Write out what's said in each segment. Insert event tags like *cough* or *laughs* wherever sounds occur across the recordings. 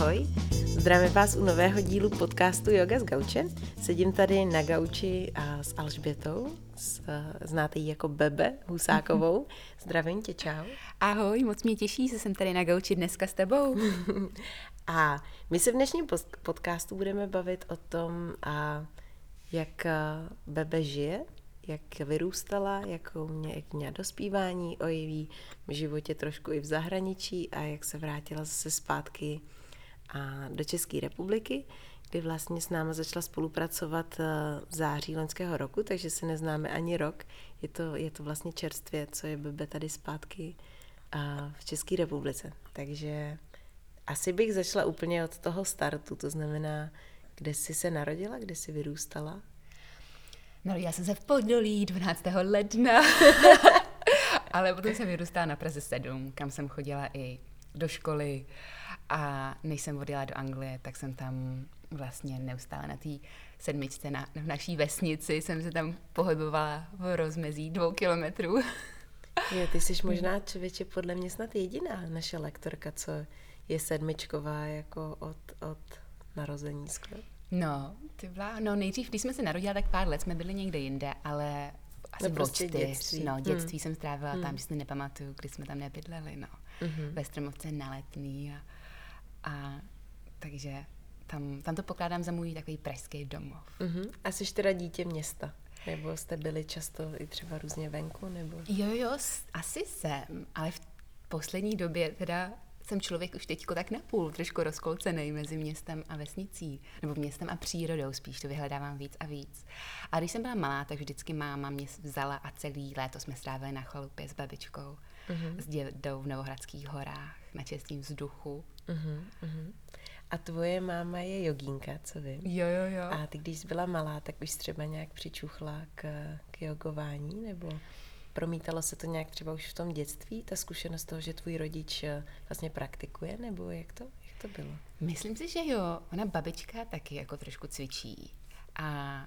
Ahoj, zdravím vás u nového dílu podcastu Yoga z Gauče. Sedím tady na gauči a s Alžbětou, s, znáte ji jako Bebe Husákovou. Zdravím tě, čau. Ahoj, moc mě těší, že jsem tady na gauči dneska s tebou. *laughs* a my se v dnešním podcastu budeme bavit o tom, a jak Bebe žije, jak vyrůstala, jakou mě, jak měla dospívání, o jejím životě trošku i v zahraničí a jak se vrátila zase zpátky a do České republiky, kdy vlastně s námi začala spolupracovat eh, v září loňského roku, takže se neznáme ani rok. Je to, je to vlastně čerstvě, co je Bebe tady zpátky eh, v České republice. Takže asi bych začala úplně od toho startu, to znamená, kde jsi se narodila, kde jsi vyrůstala Narodila jsem se v Podolí 12. ledna, *laughs* ale potom jsem vyrůstala na Praze 7, kam jsem chodila i do školy a než jsem odjela do Anglie, tak jsem tam vlastně neustále na té sedmičce na, v naší vesnici jsem se tam pohybovala v rozmezí dvou kilometrů. *laughs* Jo, ty jsi možná člověče podle mě snad jediná naše lektorka, co je sedmičková jako od, od narození skoro. No, ty byla, no nejdřív, když jsme se narodila, tak pár let jsme byli někde jinde, ale asi no, prostě čtyř, dětství. No, dětství hmm. jsem strávila hmm. tam, že si nepamatuju, kdy jsme tam nebydleli, no. Hmm. Ve Stromovce na letný a, a takže tam, tam to pokládám za můj takový pražský domov. Mm-hmm. A jsi teda dítě města? Nebo jste byli často i třeba různě venku? Nebo? Jo, jo, asi jsem, ale v poslední době teda jsem člověk už teďko tak napůl, trošku rozkolcený mezi městem a vesnicí, nebo městem a přírodou, spíš to vyhledávám víc a víc. A když jsem byla malá, tak vždycky máma mě vzala a celý léto jsme strávili na chalupě s babičkou, uh-huh. s dědou v Novohradských horách, na čestním vzduchu. Uh-huh, uh-huh. A tvoje máma je jogínka, co vím? Jo, jo, jo. A ty, když jsi byla malá, tak už třeba nějak přičuchla k, k jogování, nebo? Promítalo se to nějak třeba už v tom dětství, ta zkušenost toho, že tvůj rodič eh, vlastně praktikuje, nebo jak to, jak to bylo? Myslím si, že jo. Ona babička taky jako trošku cvičí. A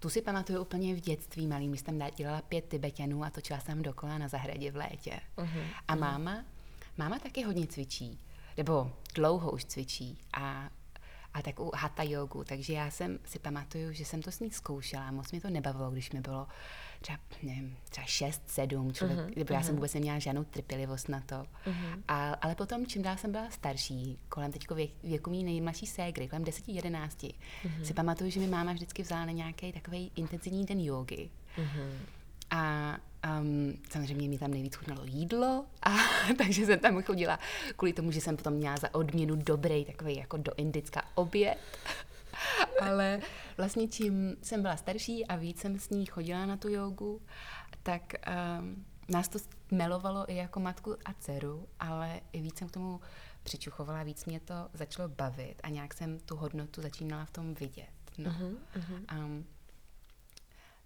tu si pamatuju úplně v dětství malý. My jsem dělala pět Tibetanů a točila jsem dokola na zahradě v létě. Uh-huh, a uh-huh. máma, máma taky hodně cvičí. Nebo dlouho už cvičí. A a takovou hatha jogu, takže já jsem si pamatuju, že jsem to s ní zkoušela, moc mě to nebavilo, když mi bylo třeba, nevím, třeba 6, 7, člověk, uh-huh, nebo uh-huh. já jsem vůbec neměla žádnou trpělivost na to. Uh-huh. A, ale potom, čím dál jsem byla starší, kolem teď věk, věku mý nejmladší ségry, kolem 10, 11, uh-huh. si pamatuju, že mi máma vždycky vzala na nějaký takový intenzivní den jogy. Uh-huh. A um, samozřejmě mi tam nejvíc chutnalo jídlo, a *laughs* takže jsem tam chodila kvůli tomu, že jsem potom měla za odměnu dobrý takový jako do indická oběd. *laughs* Ale vlastně čím jsem byla starší a víc jsem s ní chodila na tu jogu, tak um, nás to melovalo i jako matku a dceru, ale i víc jsem k tomu přičuchovala, víc mě to začalo bavit a nějak jsem tu hodnotu začínala v tom vidět. No. Uh-huh, uh-huh. Um,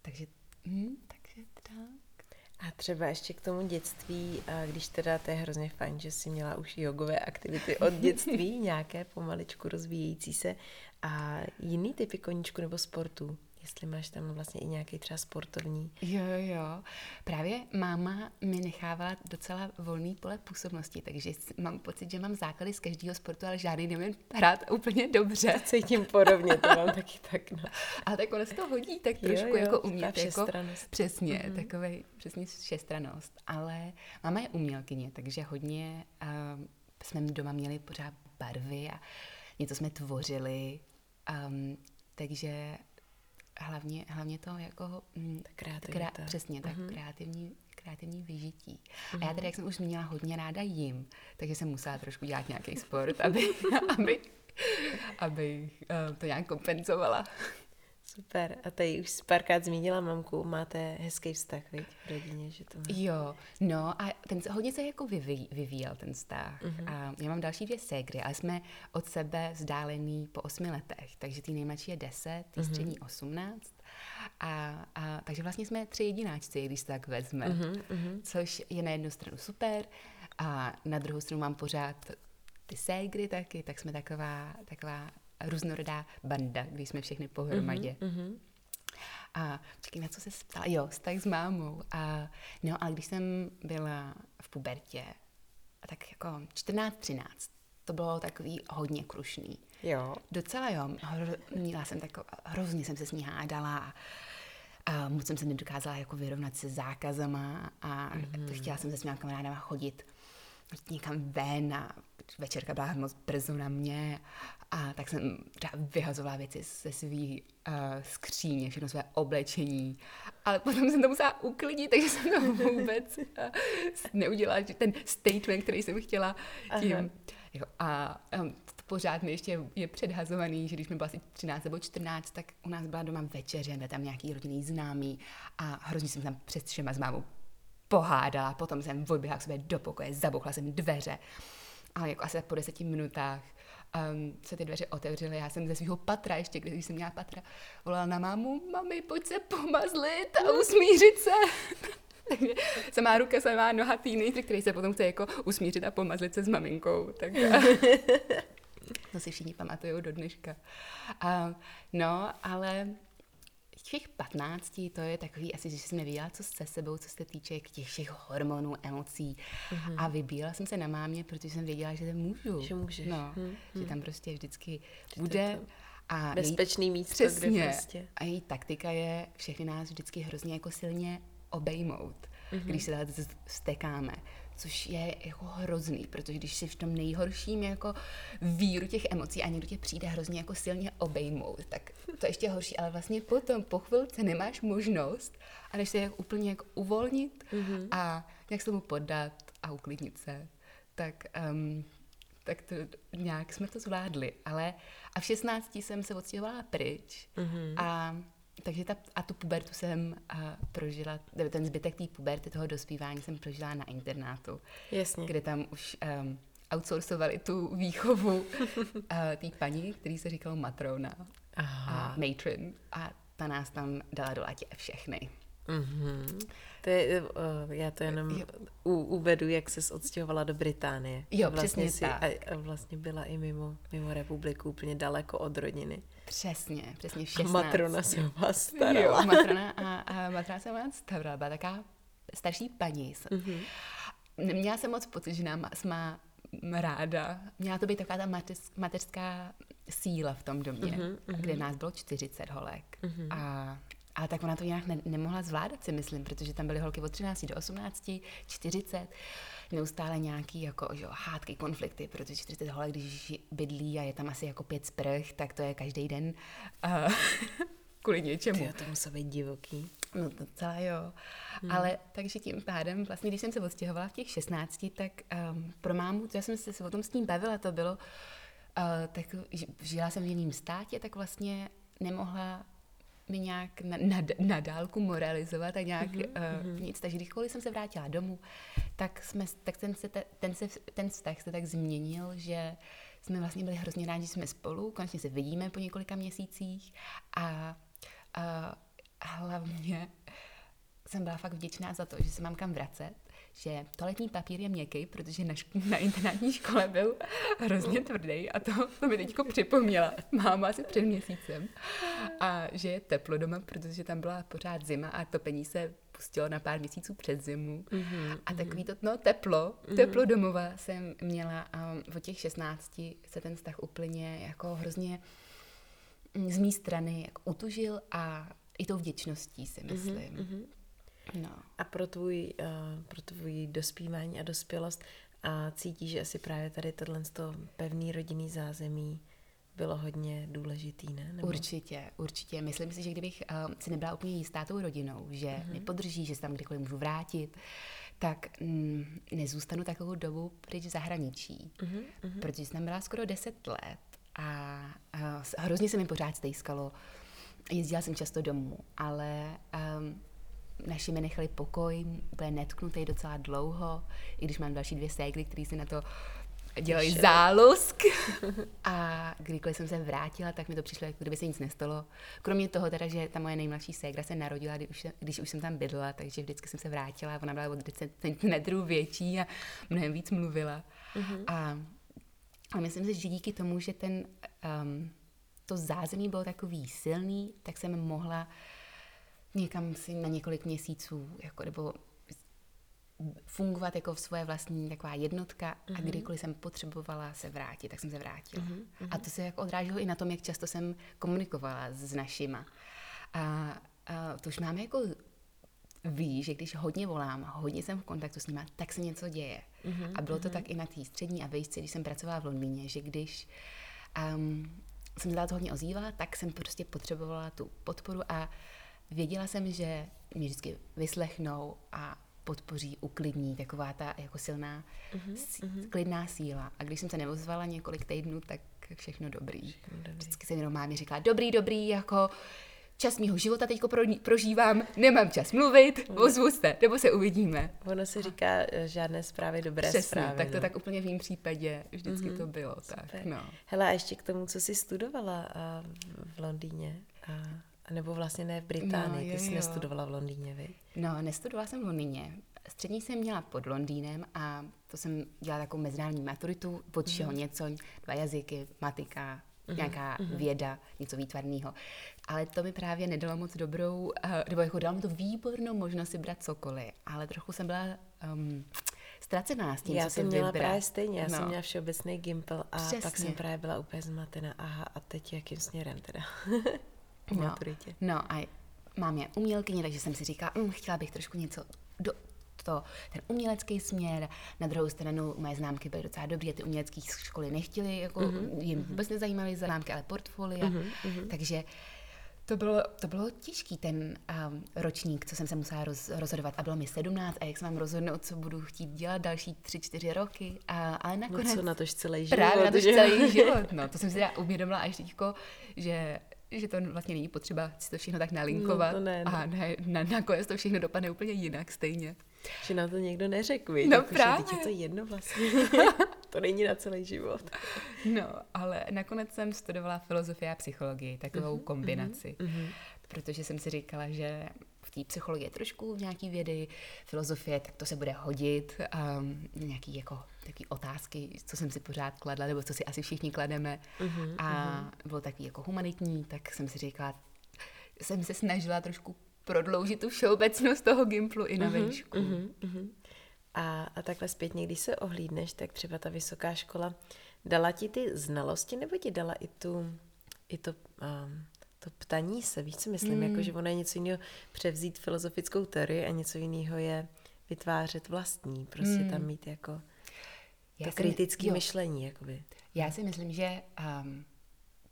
takže, hm, takže tak. A třeba ještě k tomu dětství, když teda to je hrozně fajn, že jsi měla už jogové aktivity od dětství, *laughs* nějaké pomaličku rozvíjející se a jiný typy koníčku nebo sportu jestli máš tam vlastně i nějaký třeba sportovní. Jo, jo, jo. Právě máma mi nechávala docela volný pole působnosti, takže mám pocit, že mám základy z každého sportu, ale žádný nevím hrát úplně dobře. *laughs* Cítím podobně, to mám taky tak. No. Ale tak ono se to hodí tak trošku jo, jo, jako umět. Jako, přesně, mm-hmm. takový přesně všestranost. Ale máma je umělkyně, takže hodně uh, jsme doma měli pořád barvy a něco jsme tvořili. Um, takže hlavně, hlavně to jako... Mm, krá, přesně, tak uh-huh. kreativní, kreativní vyžití. Uh-huh. A já tedy, jak jsem už zmínila, hodně ráda jim, takže jsem musela trošku dělat nějaký sport, aby, *laughs* aby, aby uh, to nějak kompenzovala. Super. A tady už párkrát zmínila mamku, máte hezký vztah, viď, v rodině, že to má. Jo, no a ten hodně se jako vyví, vyvíjel ten vztah. Uh-huh. A já mám další dvě ségry, ale jsme od sebe vzdálený po osmi letech, takže ty nejmladší je deset, ty uh-huh. střední osmnáct. A, a, takže vlastně jsme tři jedináčci, když se tak vezme, uh-huh, uh-huh. což je na jednu stranu super a na druhou stranu mám pořád ty ségry taky, tak jsme taková, taková různorodá banda, když jsme všechny pohromadě. Mm-hmm. A čekaj, na co se ptala? Jo, vztah s mámou. A, no, ale když jsem byla v pubertě, tak jako 14-13, to bylo takový hodně krušný. Jo. Docela jo. Hro, měla jsem tak, hrozně jsem se s ní hádala a, a moc jsem se nedokázala jako vyrovnat se zákazama a mm-hmm. chtěla jsem se s mými kamarádama chodit někam ven a večerka byla moc brzo na mě a tak jsem třeba vyhazovala věci ze svý uh, skříně, všechno své oblečení, ale potom jsem to musela uklidit, takže jsem to *laughs* vůbec uh, neudělala, ten statement, který jsem chtěla tím. Jo, a um, to pořád mi ještě je předhazovaný, že když mi bylo asi 13 nebo 14, tak u nás byla doma večeře, byl tam nějaký rodinný známý a hrozně jsem tam před všema s mámou pohádala, potom jsem odběhla k sobě do pokoje, zabuchla jsem dveře. Ale jako asi po deseti minutách um, se ty dveře otevřely. Já jsem ze svého patra, ještě když jsem měla patra, volala na mámu, mami, pojď se pomazlit a usmířit se. *laughs* Takže samá ruka, samá noha teenager, který se potom chce jako usmířit a pomazlit se s maminkou. Tak *laughs* to si všichni pamatují do dneška. Uh, no, ale těch 15, to je takový, asi, že jsem nevěděla, co se sebou, co se týče těch všech hormonů, emocí. Mm-hmm. A vybíjela jsem se na mámě, protože jsem věděla, že to můžu. Že můžeš. No, mm-hmm. že tam prostě vždycky že bude. A Bezpečný její, místo, přesně, kde prostě. A její taktika je všechny nás vždycky hrozně jako silně obejmout, mm-hmm. když se tady stekáme což je jako hrozný, protože když si v tom nejhorším jako víru těch emocí a někdo tě přijde hrozně jako silně obejmout, tak to je ještě horší, ale vlastně potom po chvilce nemáš možnost a než se jak úplně jako uvolnit mm-hmm. a jak se mu podat a uklidnit se, tak, um, tak to nějak jsme to zvládli, ale a v 16 jsem se odstěhovala pryč mm-hmm. a takže ta, a tu pubertu jsem a, prožila, ten zbytek té puberty, toho dospívání jsem prožila na internátu. Jasně. Kde tam už um, outsourcovali tu výchovu uh, *laughs* té paní, který se říkalo matrona Aha. a matron. A ta nás tam dala do latě všechny. Mm-hmm. To je, uh, já to jenom jo. U, uvedu, jak se odstěhovala do Británie. Jo, vlastně si, tak. A, vlastně byla i mimo, mimo republiku, úplně daleko od rodiny. Přesně, přesně v 16. A matrona se vás starala. Jo, matrona, a, a matrona se vás starala, byla taká starší paní. Mm-hmm. Neměla jsem moc pocit, že nám má ráda. Měla to být taková ta mateřská síla v tom domě, mm-hmm, kde nás bylo 40 holek. Mm-hmm. A ale tak ona to nějak ne, nemohla zvládat, si myslím, protože tam byly holky od 13 do 18, 40, neustále nějaký jako, že, hádky, konflikty, protože 40 holek, když bydlí a je tam asi jako pět sprch, tak to je každý den uh, *laughs* kvůli něčemu. Ty, to musí být divoký. No to celá jo. Hmm. Ale takže tím pádem, vlastně když jsem se odstěhovala v těch 16, tak um, pro mámu, já jsem se o tom s ním bavila, to bylo, uh, tak žila jsem v jiném státě, tak vlastně nemohla mi nějak na, na, na dálku moralizovat a nějak mm-hmm. uh, nic. Takže kdykoliv jsem se vrátila domů, tak, jsme, tak ten, se, ten, se, ten vztah se tak změnil, že jsme vlastně byli hrozně rádi, že jsme spolu, konečně se vidíme po několika měsících a, a hlavně jsem byla fakt vděčná za to, že se mám kam vracet že toaletní papír je měkký, protože na, šk- na internátní škole byl hrozně tvrdý a to, to mi teďko připomněla máma asi před měsícem. A že je teplo doma, protože tam byla pořád zima a topení se pustilo na pár měsíců před zimu. Mm-hmm, a takový to no, teplo, mm-hmm. teplo domova jsem měla a v těch 16 se ten vztah úplně jako hrozně z mé strany jako utužil a i tou vděčností si myslím. Mm-hmm. No. A pro tvůj, uh, pro tvůj dospívání a dospělost a cítíš, že asi právě tady tohle pevný rodinný zázemí bylo hodně důležitý, ne? Nebo? Určitě, určitě. Myslím si, že kdybych uh, si nebyla úplně jistá tou rodinou, že mm-hmm. mě podrží, že se tam kdykoliv můžu vrátit, tak mm, nezůstanu takovou dobu pryč v zahraničí. Mm-hmm. Protože jsem byla skoro 10 let a uh, hrozně se mi pořád stejskalo. Jezdila jsem často domů, ale um, naši mi nechali pokoj, úplně netknutý docela dlouho, i když mám další dvě ségry, které si na to dělají Šel. zálusk. *laughs* A kdykoliv jsem se vrátila, tak mi to přišlo, jako kdyby se nic nestalo. Kromě toho teda, že ta moje nejmladší ségra se narodila, když už, když už jsem tam bydlela, takže vždycky jsem se vrátila. Ona byla o 10 cm větší a mnohem víc mluvila. Mm-hmm. A, a myslím si, že díky tomu, že ten, um, to zázemí bylo takový silný, tak jsem mohla uh, někam si na několik měsíců, jako, nebo fungovat jako v svoje vlastní taková jednotka mm-hmm. a kdykoliv jsem potřebovala se vrátit, tak jsem se vrátila. Mm-hmm. A to se jako odráželo i na tom, jak často jsem komunikovala s našima. A, a to už máme jako ví, že když hodně volám, hodně jsem v kontaktu s nima, tak se něco děje. Mm-hmm. A bylo to mm-hmm. tak i na té střední a vejšce, když jsem pracovala v Londýně, že když um, jsem se hodně ozývala, tak jsem prostě potřebovala tu podporu a věděla jsem, že mě vždycky vyslechnou a podpoří, uklidní, taková ta jako silná, mm-hmm. sí, klidná síla. A když jsem se neozvala několik týdnů, tak všechno dobrý. Všechno dobrý. Vždycky jsem jenom mámě říkala, dobrý, dobrý, jako čas mýho života pro, prožívám, nemám čas mluvit, mm. ozvu se, nebo se uvidíme. Ono se říká eh, žádné zprávy, dobré Přesně, zprávy. tak to no. tak úplně v mém případě vždycky mm-hmm. to bylo. Tak, no. Hele, a ještě k tomu, co jsi studovala v Londýně. A... A nebo vlastně ne v Británii, no, ty jsi jo. nestudovala v Londýně, vy? No, nestudovala jsem v Londýně. Střední jsem měla pod Londýnem a to jsem dělala takovou mezinárodní maturitu, pod všeho mm. něco, dva jazyky, matika, mm. nějaká mm. věda, něco výtvarného. Ale to mi právě nedalo moc dobrou, uh, nebo jako dalo mi to výbornou možnost si brát cokoliv, ale trochu jsem byla um, ztracená s tím, já co jsem měla vybrat. právě stejně, já no. jsem měla všeobecný gimpel a Přesně. pak jsem právě byla úplně zmatená. Aha, a teď jakým směrem teda? *laughs* no, maturitě. No a mám je umělkyně, takže jsem si říkala, hm, chtěla bych trošku něco do to, ten umělecký směr. Na druhou stranu moje známky byly docela dobré, ty umělecké školy nechtěly, jako mm-hmm. jim mhm. vůbec nezajímaly známky, ale portfolia. Mm-hmm. Takže to bylo, to bylo těžký ten um, ročník, co jsem se musela roz, rozhodovat. A bylo mi 17 a jak se mám rozhodnout, co budu chtít dělat další 3-4 roky. A, ale nakonec... No co na tož celý život. Právě na tož celý život. No, to jsem si uvědomila až teďko, že že to vlastně není potřeba si to všechno tak nalinkovat no, to ne, ne. a ne, na, nakonec to všechno dopadne úplně jinak stejně. Že na to někdo neřekl, víš? No jako, právě. Že je to jedno vlastně. *laughs* to není na celý život. No, ale nakonec jsem studovala filozofii a psychologii, takovou uh-huh, kombinaci. Uh-huh. Protože jsem si říkala, že v té psychologii trošku nějaký vědy, filozofie, tak to se bude hodit. Um, nějaký jako taky otázky, co jsem si pořád kladla, nebo co si asi všichni klademe. Uh-huh, a uh-huh. bylo takový jako humanitní, tak jsem si říkala, jsem se snažila trošku prodloužit tu všeobecnost toho Gimplu i na uh-huh, vejšku. Uh-huh, uh-huh. A, a takhle zpětně, když se ohlídneš, tak třeba ta vysoká škola dala ti ty znalosti, nebo ti dala i tu, i to, um, to ptaní se, víš, co myslím, mm. jako, že ono je něco jiného převzít filozofickou teorii a něco jiného je vytvářet vlastní, prostě mm. tam mít jako Já to kritické myšlení, jakoby. Já si myslím, že um,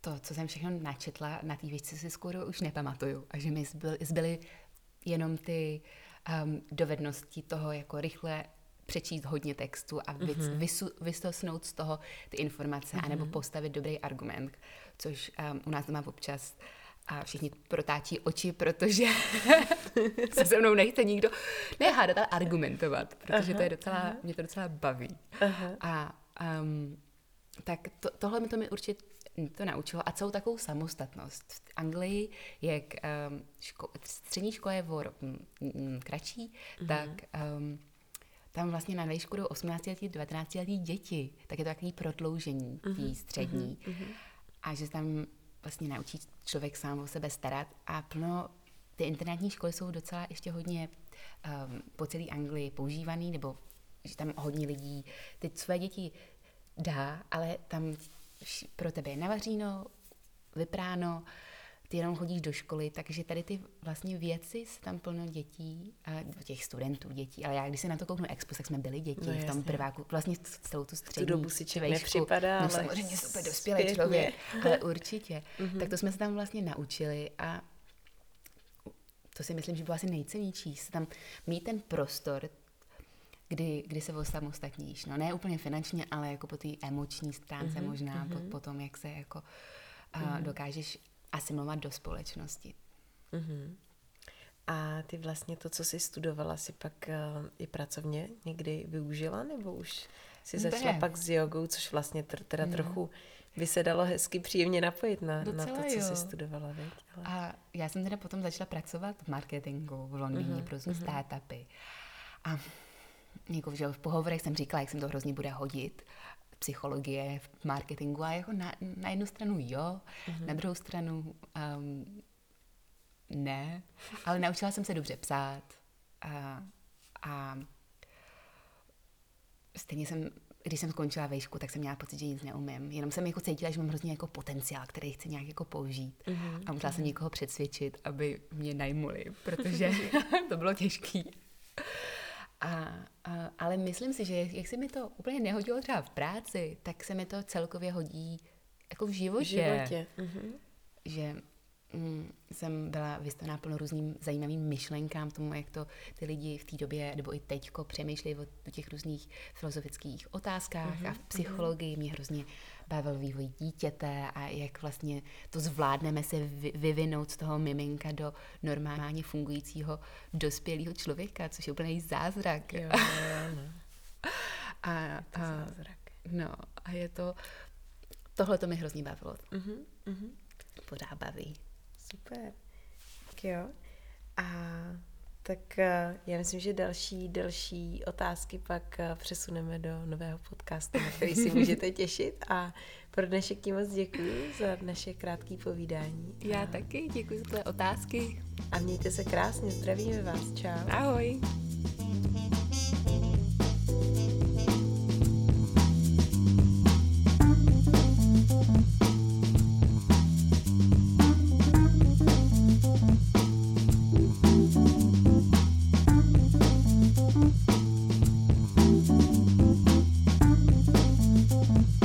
to, co jsem všechno načetla na té věci, si skoro už nepamatuju. A že mi zbyly, zbyly jenom ty um, dovednosti toho jako rychle přečíst hodně textu a mm-hmm. vysu, vystosnout z toho ty informace, mm-hmm. anebo postavit dobrý argument, což um, u nás doma občas a všichni protáčí oči, protože *laughs* se se mnou nechce nikdo nehádat, ale argumentovat, protože aha, to je docela, aha. mě to docela baví. Aha. A um, tak to, tohle mi to mi určitě to naučilo a celou takovou samostatnost. V Anglii, jak um, ško- střední škola je o rok kratší, mm-hmm. tak um, tam vlastně na vejšku jdou 18 letí, 19 letí děti, tak je to takový prodloužení mm-hmm. té střední. Mm-hmm. A že tam vlastně naučí člověk sám o sebe starat a plno, ty internátní školy jsou docela ještě hodně um, po celé Anglii používaný, nebo že tam hodně lidí ty své děti dá, ale tam pro tebe je navaříno, vypráno, ty jenom chodíš do školy, takže tady ty vlastně věci se tam plno dětí, a těch studentů dětí, ale já když se na to kouknu expo, tak jsme byli děti no, v tom prváku, vlastně celou tu střední tu dobu si člověk nepřipadá, no, ale samozřejmě super dospělý člověk, *laughs* ale určitě. Mm-hmm. Tak to jsme se tam vlastně naučili a to si myslím, že bylo asi nejcennější, se tam mít ten prostor, kdy, kdy se osamostatníš. No ne úplně finančně, ale jako po té emoční stránce mm-hmm, možná, mm-hmm. Po, po tom, jak se jako uh, mm-hmm. dokážeš asimilovat do společnosti. Mm-hmm. A ty vlastně to, co jsi studovala, si pak uh, i pracovně někdy využila, nebo už si začala ne. pak s jogou, což vlastně tr- teda no. trochu by se dalo hezky příjemně napojit na, na to, co jo. jsi studovala, veď? Ale... A já jsem teda potom začala pracovat v marketingu v Londýně uh-huh, pro uh-huh. startupy. A jako, že v pohovorech jsem říkala, jak se to hrozně bude hodit, psychologie v marketingu a jako na, na jednu stranu jo, mm-hmm. na druhou stranu um, ne, ale naučila jsem se dobře psát a, a stejně jsem, když jsem skončila vejšku, tak jsem měla pocit, že nic neumím. Jenom jsem jako cítila, že mám hrozně jako potenciál, který chci nějak jako použít. Mm-hmm. A musela jsem někoho přesvědčit, aby mě najmuli, protože *laughs* to bylo těžký. A, a, ale myslím si, že jak se mi to úplně nehodilo třeba v práci, tak se mi to celkově hodí jako v životě. V životě. Mm-hmm. Že mm, jsem byla vystavená plno různým zajímavým myšlenkám tomu, jak to ty lidi v té době, nebo i teďko přemýšlí o těch různých filozofických otázkách mm-hmm. a v mhm. psychologii mě hrozně bavil vývoj dítěte a jak vlastně to zvládneme se vyvinout z toho miminka do normálně fungujícího dospělého člověka, což je úplný zázrak. Jo, jo, no. *laughs* a, a, zázrak. No, a je to, tohle to mi hrozně bavilo. Mm-hmm, mm-hmm. Pořád baví. Super. Tak jo. A tak eh, já myslím, že další, další otázky pak eh, přesuneme do nového podcastu, na který si *laughs* můžete těšit. A pro dnešek tím moc děkuji za naše krátké povídání. Já a... taky děkuji za tvé otázky. A mějte se krásně, zdravíme vás, čau. Ahoj.